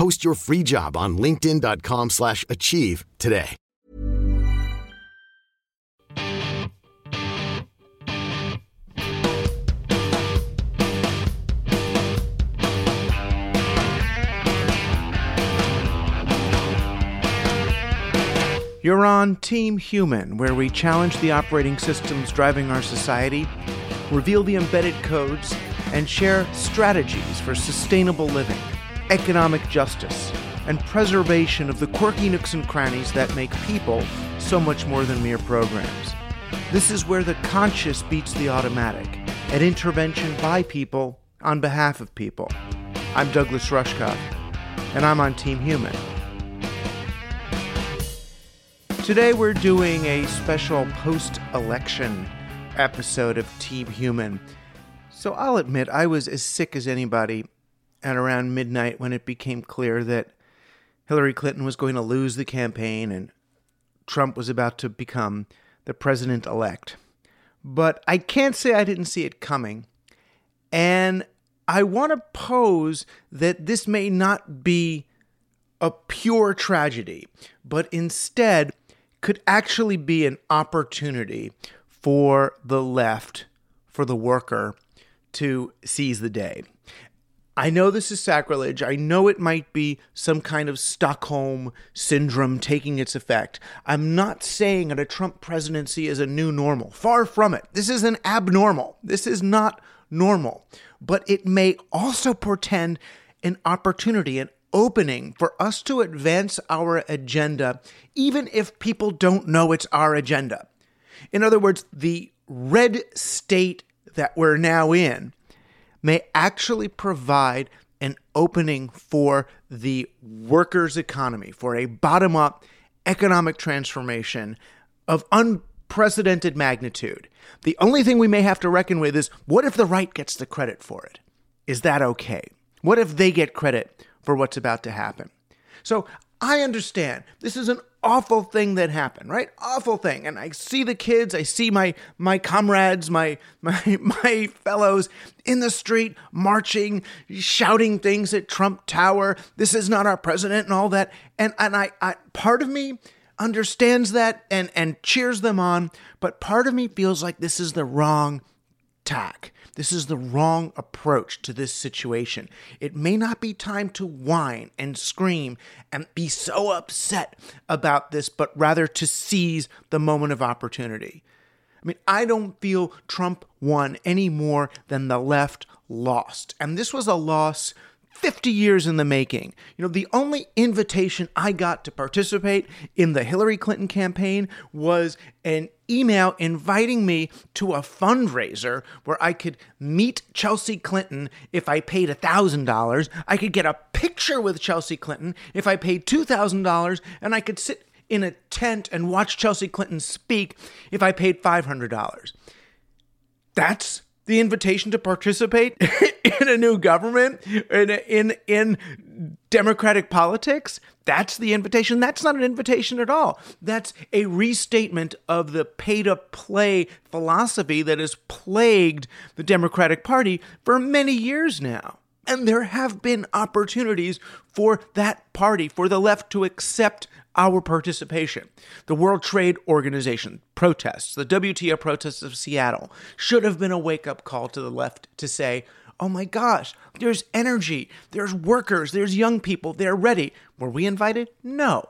Post your free job on linkedin.com/achieve slash achieve today. You're on Team Human, where we challenge the operating systems driving our society, reveal the embedded codes, and share strategies for sustainable living, economic justice, and preservation of the quirky nooks and crannies that make people so much more than mere programs. This is where the conscious beats the automatic, an intervention by people on behalf of people. I'm Douglas Rushkoff, and I'm on Team Human. Today we're doing a special post election episode of Team Human. So I'll admit I was as sick as anybody at around midnight when it became clear that Hillary Clinton was going to lose the campaign and Trump was about to become the president elect. But I can't say I didn't see it coming. And I want to pose that this may not be a pure tragedy, but instead could actually be an opportunity for the left, for the worker, to seize the day. I know this is sacrilege. I know it might be some kind of Stockholm syndrome taking its effect. I'm not saying that a Trump presidency is a new normal. Far from it. This is an abnormal. This is not normal. But it may also portend an opportunity, an opening for us to advance our agenda, even if people don't know it's our agenda. In other words, the red state that we're now in may actually provide an opening for the workers' economy, for a bottom up economic transformation of unprecedented magnitude. The only thing we may have to reckon with is what if the right gets the credit for it? Is that okay? What if they get credit for what's about to happen? So I understand this is an awful thing that happened, right? Awful thing. And I see the kids, I see my my comrades, my my my fellows in the street marching, shouting things at Trump Tower. This is not our president and all that. And and I, I part of me understands that and and cheers them on, but part of me feels like this is the wrong tack. This is the wrong approach to this situation. It may not be time to whine and scream and be so upset about this, but rather to seize the moment of opportunity. I mean, I don't feel Trump won any more than the left lost. And this was a loss 50 years in the making. You know, the only invitation I got to participate in the Hillary Clinton campaign was an email inviting me to a fundraiser where I could meet Chelsea Clinton if I paid $1,000. I could get a picture with Chelsea Clinton if I paid $2,000, and I could sit in a tent and watch Chelsea Clinton speak if I paid $500. That's the invitation to participate in a new government in in in democratic politics that's the invitation. That's not an invitation at all. That's a restatement of the pay to play philosophy that has plagued the democratic party for many years now and there have been opportunities for that party for the left to accept our participation. The World Trade Organization protests, the WTO protests of Seattle, should have been a wake up call to the left to say, oh my gosh, there's energy, there's workers, there's young people, they're ready. Were we invited? No.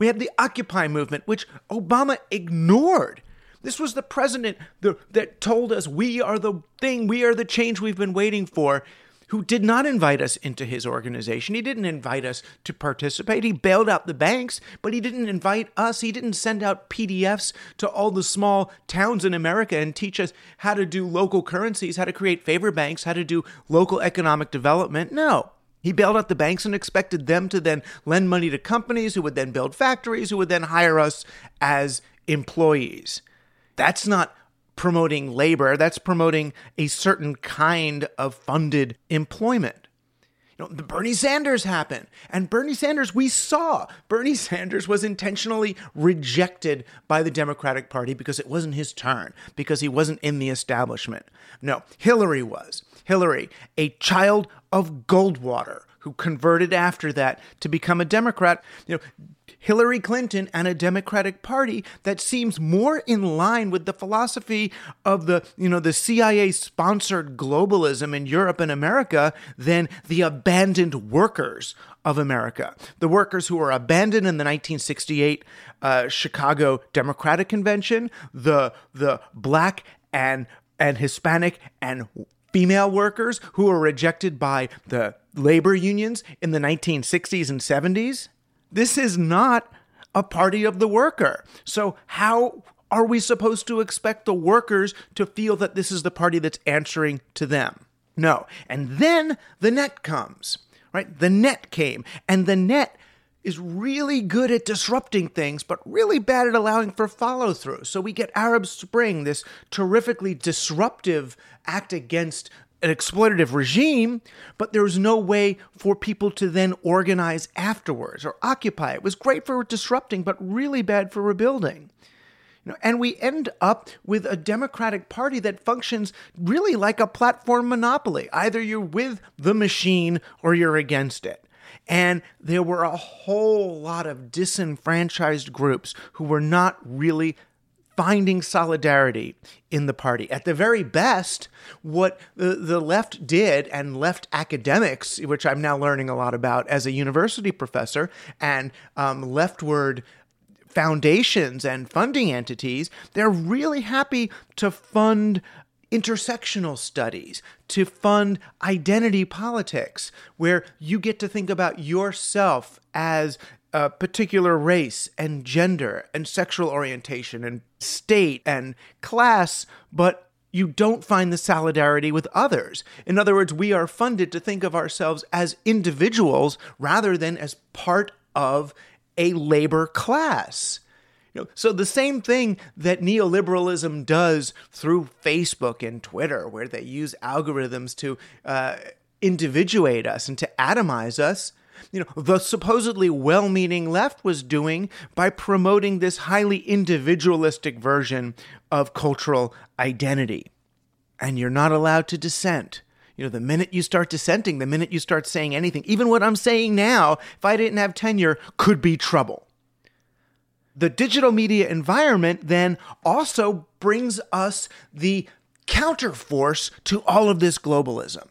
We had the Occupy movement, which Obama ignored. This was the president that told us we are the thing, we are the change we've been waiting for who did not invite us into his organization. He didn't invite us to participate. He bailed out the banks, but he didn't invite us. He didn't send out PDFs to all the small towns in America and teach us how to do local currencies, how to create favor banks, how to do local economic development. No. He bailed out the banks and expected them to then lend money to companies who would then build factories, who would then hire us as employees. That's not promoting labor, that's promoting a certain kind of funded employment. You know, the Bernie Sanders happened. And Bernie Sanders, we saw Bernie Sanders was intentionally rejected by the Democratic Party because it wasn't his turn, because he wasn't in the establishment. No, Hillary was. Hillary, a child of Goldwater, who converted after that to become a Democrat. You know, Hillary Clinton and a Democratic Party that seems more in line with the philosophy of the, you know, the CIA sponsored globalism in Europe and America than the abandoned workers of America. The workers who were abandoned in the 1968 uh, Chicago Democratic Convention, the the black and and Hispanic and female workers who were rejected by the labor unions in the 1960s and 70s. This is not a party of the worker. So, how are we supposed to expect the workers to feel that this is the party that's answering to them? No. And then the net comes, right? The net came, and the net is really good at disrupting things, but really bad at allowing for follow through. So we get Arab Spring, this terrifically disruptive act against an exploitative regime, but there was no way for people to then organize afterwards or occupy. It was great for disrupting, but really bad for rebuilding. You know, and we end up with a Democratic Party that functions really like a platform monopoly. Either you're with the machine or you're against it. And there were a whole lot of disenfranchised groups who were not really finding solidarity in the party. At the very best, what the, the left did and left academics, which I'm now learning a lot about as a university professor, and um, leftward foundations and funding entities, they're really happy to fund intersectional studies, to fund identity politics, where you get to think about yourself as a particular race and gender and sexual orientation and state and class, but you don't find the solidarity with others. In other words, we are funded to think of ourselves as individuals rather than as part of a labor class. Know, so the same thing that neoliberalism does through Facebook and Twitter, where they use algorithms to uh, individuate us and to atomize us, you know, the supposedly well meaning left was doing by promoting this highly individualistic version of cultural identity. And you're not allowed to dissent. You know, the minute you start dissenting, the minute you start saying anything, even what I'm saying now, if I didn't have tenure, could be trouble. The digital media environment then also brings us the counterforce to all of this globalism.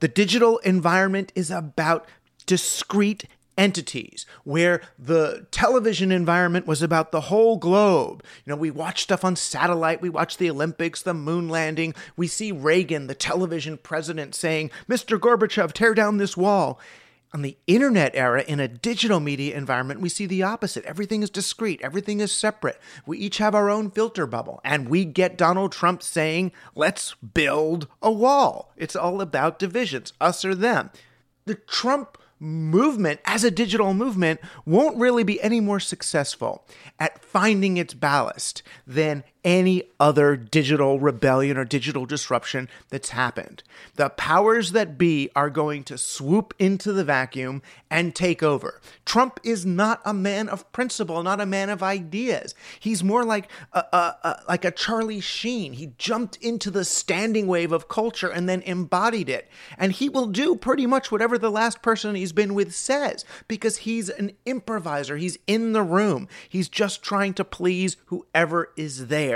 The digital environment is about discrete entities where the television environment was about the whole globe. You know, we watch stuff on satellite, we watch the Olympics, the moon landing, we see Reagan, the television president, saying, Mr. Gorbachev, tear down this wall. On the internet era, in a digital media environment, we see the opposite. Everything is discrete, everything is separate. We each have our own filter bubble, and we get Donald Trump saying, let's build a wall. It's all about divisions, us or them. The Trump movement as a digital movement won't really be any more successful at finding its ballast than any other digital rebellion or digital disruption that's happened. The powers that be are going to swoop into the vacuum and take over. Trump is not a man of principle, not a man of ideas. He's more like a, a, a, like a Charlie Sheen. He jumped into the standing wave of culture and then embodied it. And he will do pretty much whatever the last person he's been with says because he's an improviser. He's in the room. He's just trying to please whoever is there.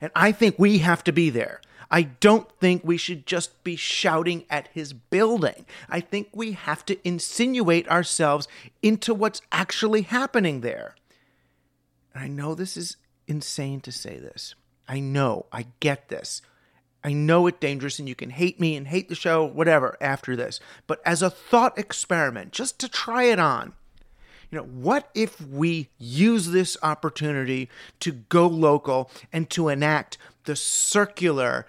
And I think we have to be there. I don't think we should just be shouting at his building. I think we have to insinuate ourselves into what's actually happening there. And I know this is insane to say this. I know, I get this. I know it's dangerous and you can hate me and hate the show, whatever, after this. But as a thought experiment, just to try it on, you know, what if we use this opportunity to go local and to enact the circular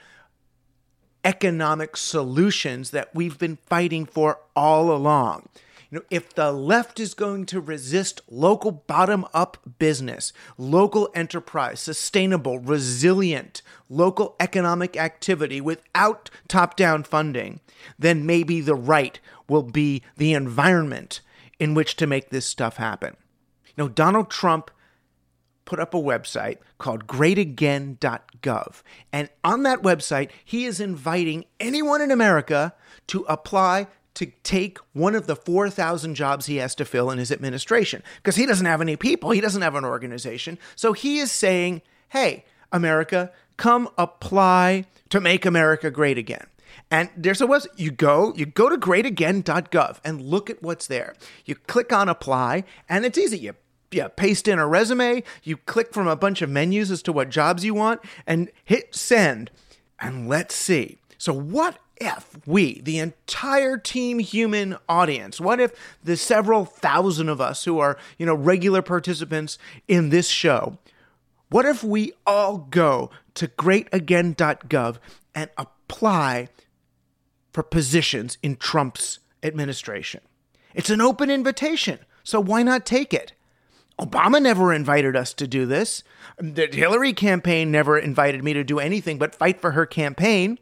economic solutions that we've been fighting for all along? You know, if the left is going to resist local bottom up business, local enterprise, sustainable, resilient, local economic activity without top down funding, then maybe the right will be the environment in which to make this stuff happen. You know, Donald Trump put up a website called greatagain.gov. And on that website, he is inviting anyone in America to apply to take one of the 4,000 jobs he has to fill in his administration because he doesn't have any people, he doesn't have an organization. So he is saying, hey, America, come apply to make America great again. And there's a website. You go, you go to greatagain.gov and look at what's there. You click on apply, and it's easy. You yeah, paste in a resume, you click from a bunch of menus as to what jobs you want, and hit send. And let's see. So, what if we, the entire Team Human audience, what if the several thousand of us who are, you know, regular participants in this show, what if we all go to greatagain.gov and apply for positions in Trump's administration. It's an open invitation, so why not take it? Obama never invited us to do this. The Hillary campaign never invited me to do anything but fight for her campaign.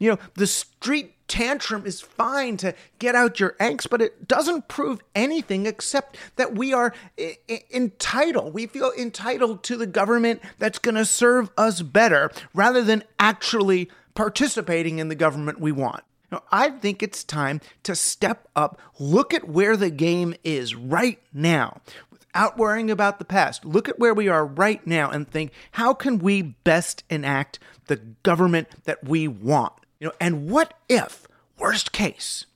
You know, the street tantrum is fine to get out your angst, but it doesn't prove anything except that we are I- I- entitled. We feel entitled to the government that's going to serve us better rather than actually participating in the government we want. Now, I think it's time to step up, look at where the game is right now without worrying about the past. Look at where we are right now and think, how can we best enact the government that we want? You know, and what if, worst case,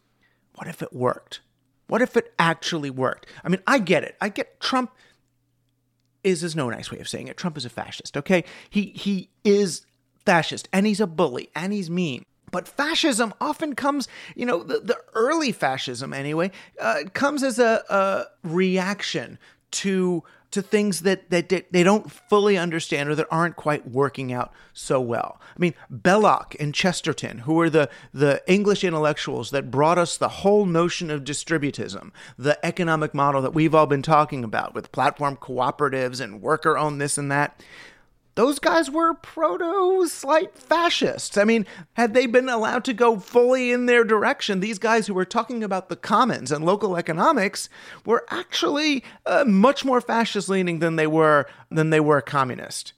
what if it worked? What if it actually worked? I mean, I get it. I get Trump is is no nice way of saying it. Trump is a fascist, okay? He he is fascist and he's a bully and he's mean. But fascism often comes, you know, the, the early fascism anyway, uh, comes as a, a reaction to to things that, that they don't fully understand or that aren't quite working out so well. I mean, Belloc and Chesterton, who were the, the English intellectuals that brought us the whole notion of distributism, the economic model that we've all been talking about with platform cooperatives and worker owned this and that those guys were proto slight fascists. I mean, had they been allowed to go fully in their direction, these guys who were talking about the commons and local economics were actually uh, much more fascist leaning than they were than they were communist.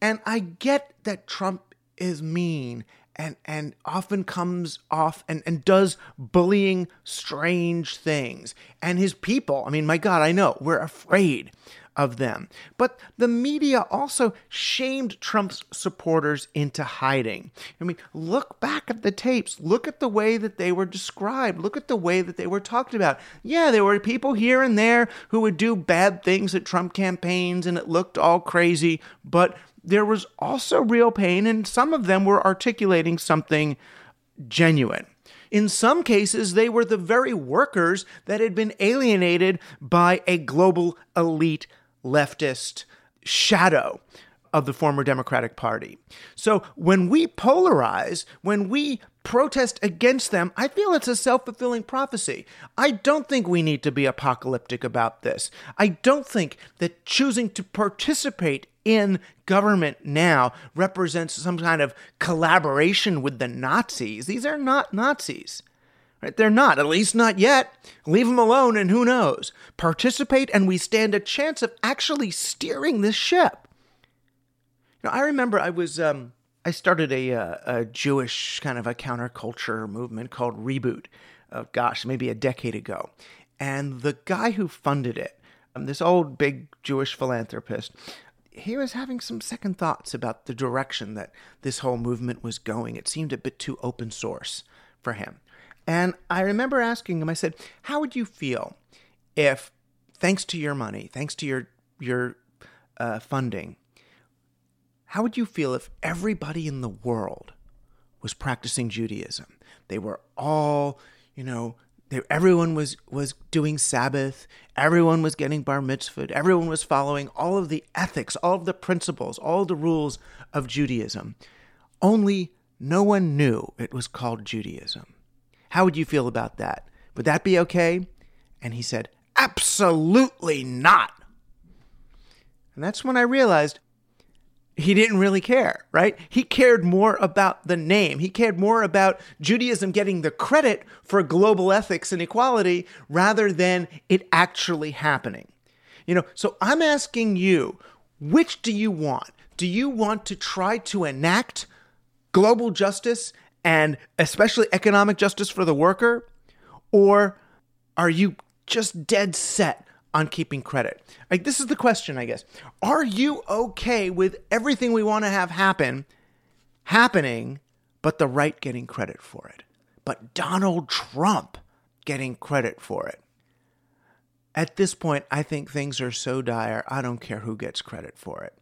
And I get that Trump is mean and and often comes off and, and does bullying strange things. And his people, I mean, my God, I know, we're afraid of them. But the media also shamed Trump's supporters into hiding. I mean, look back at the tapes. Look at the way that they were described. Look at the way that they were talked about. Yeah, there were people here and there who would do bad things at Trump campaigns and it looked all crazy, but there was also real pain, and some of them were articulating something genuine. In some cases, they were the very workers that had been alienated by a global elite leftist shadow of the former Democratic Party. So when we polarize, when we protest against them, I feel it's a self fulfilling prophecy. I don't think we need to be apocalyptic about this. I don't think that choosing to participate in government now represents some kind of collaboration with the Nazis. These are not Nazis. Right? They're not, at least not yet. Leave them alone, and who knows? Participate, and we stand a chance of actually steering this ship. You know, I remember I was um, I started a, uh, a Jewish kind of a counterculture movement called Reboot. Uh, gosh, maybe a decade ago, and the guy who funded it, um, this old big Jewish philanthropist, he was having some second thoughts about the direction that this whole movement was going. It seemed a bit too open source for him. And I remember asking him, I said, How would you feel if, thanks to your money, thanks to your, your uh, funding, how would you feel if everybody in the world was practicing Judaism? They were all, you know, they, everyone was was doing Sabbath, everyone was getting bar mitzvah, everyone was following all of the ethics, all of the principles, all the rules of Judaism. Only no one knew it was called Judaism. How would you feel about that? Would that be okay? And he said, Absolutely not. And that's when I realized he didn't really care, right? He cared more about the name. He cared more about Judaism getting the credit for global ethics and equality rather than it actually happening. You know, so I'm asking you, which do you want? Do you want to try to enact global justice and especially economic justice for the worker? Or are you just dead set on keeping credit? Like, this is the question, I guess. Are you okay with everything we want to have happen happening, but the right getting credit for it? But Donald Trump getting credit for it? At this point, I think things are so dire, I don't care who gets credit for it.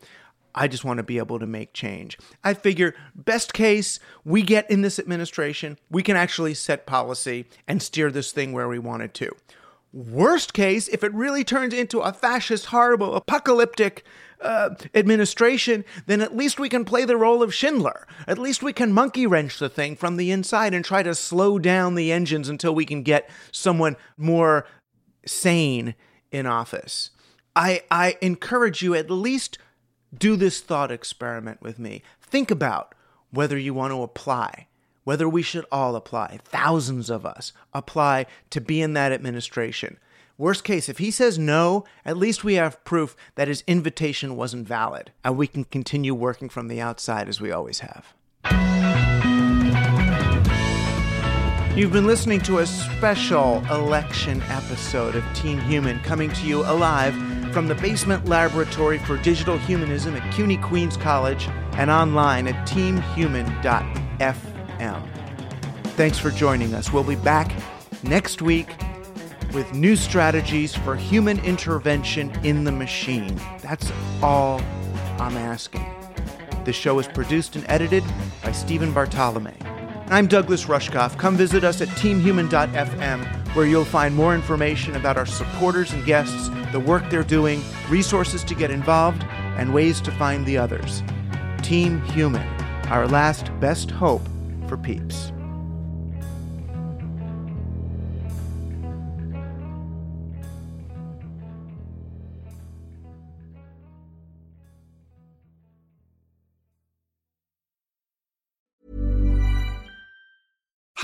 I just want to be able to make change. I figure, best case, we get in this administration, we can actually set policy and steer this thing where we want it to. Worst case, if it really turns into a fascist, horrible, apocalyptic uh, administration, then at least we can play the role of Schindler. At least we can monkey wrench the thing from the inside and try to slow down the engines until we can get someone more sane in office. I, I encourage you at least do this thought experiment with me. Think about whether you want to apply, whether we should all apply, thousands of us apply to be in that administration. Worst case, if he says no, at least we have proof that his invitation wasn't valid, and we can continue working from the outside as we always have. You've been listening to a special election episode of Team Human coming to you alive from the Basement Laboratory for Digital Humanism at CUNY Queens College and online at teamhuman.fm. Thanks for joining us. We'll be back next week with new strategies for human intervention in the machine. That's all I'm asking. The show is produced and edited by Stephen Bartolome. I'm Douglas Rushkoff. Come visit us at teamhuman.fm, where you'll find more information about our supporters and guests the work they're doing, resources to get involved, and ways to find the others. Team Human, our last best hope for peeps.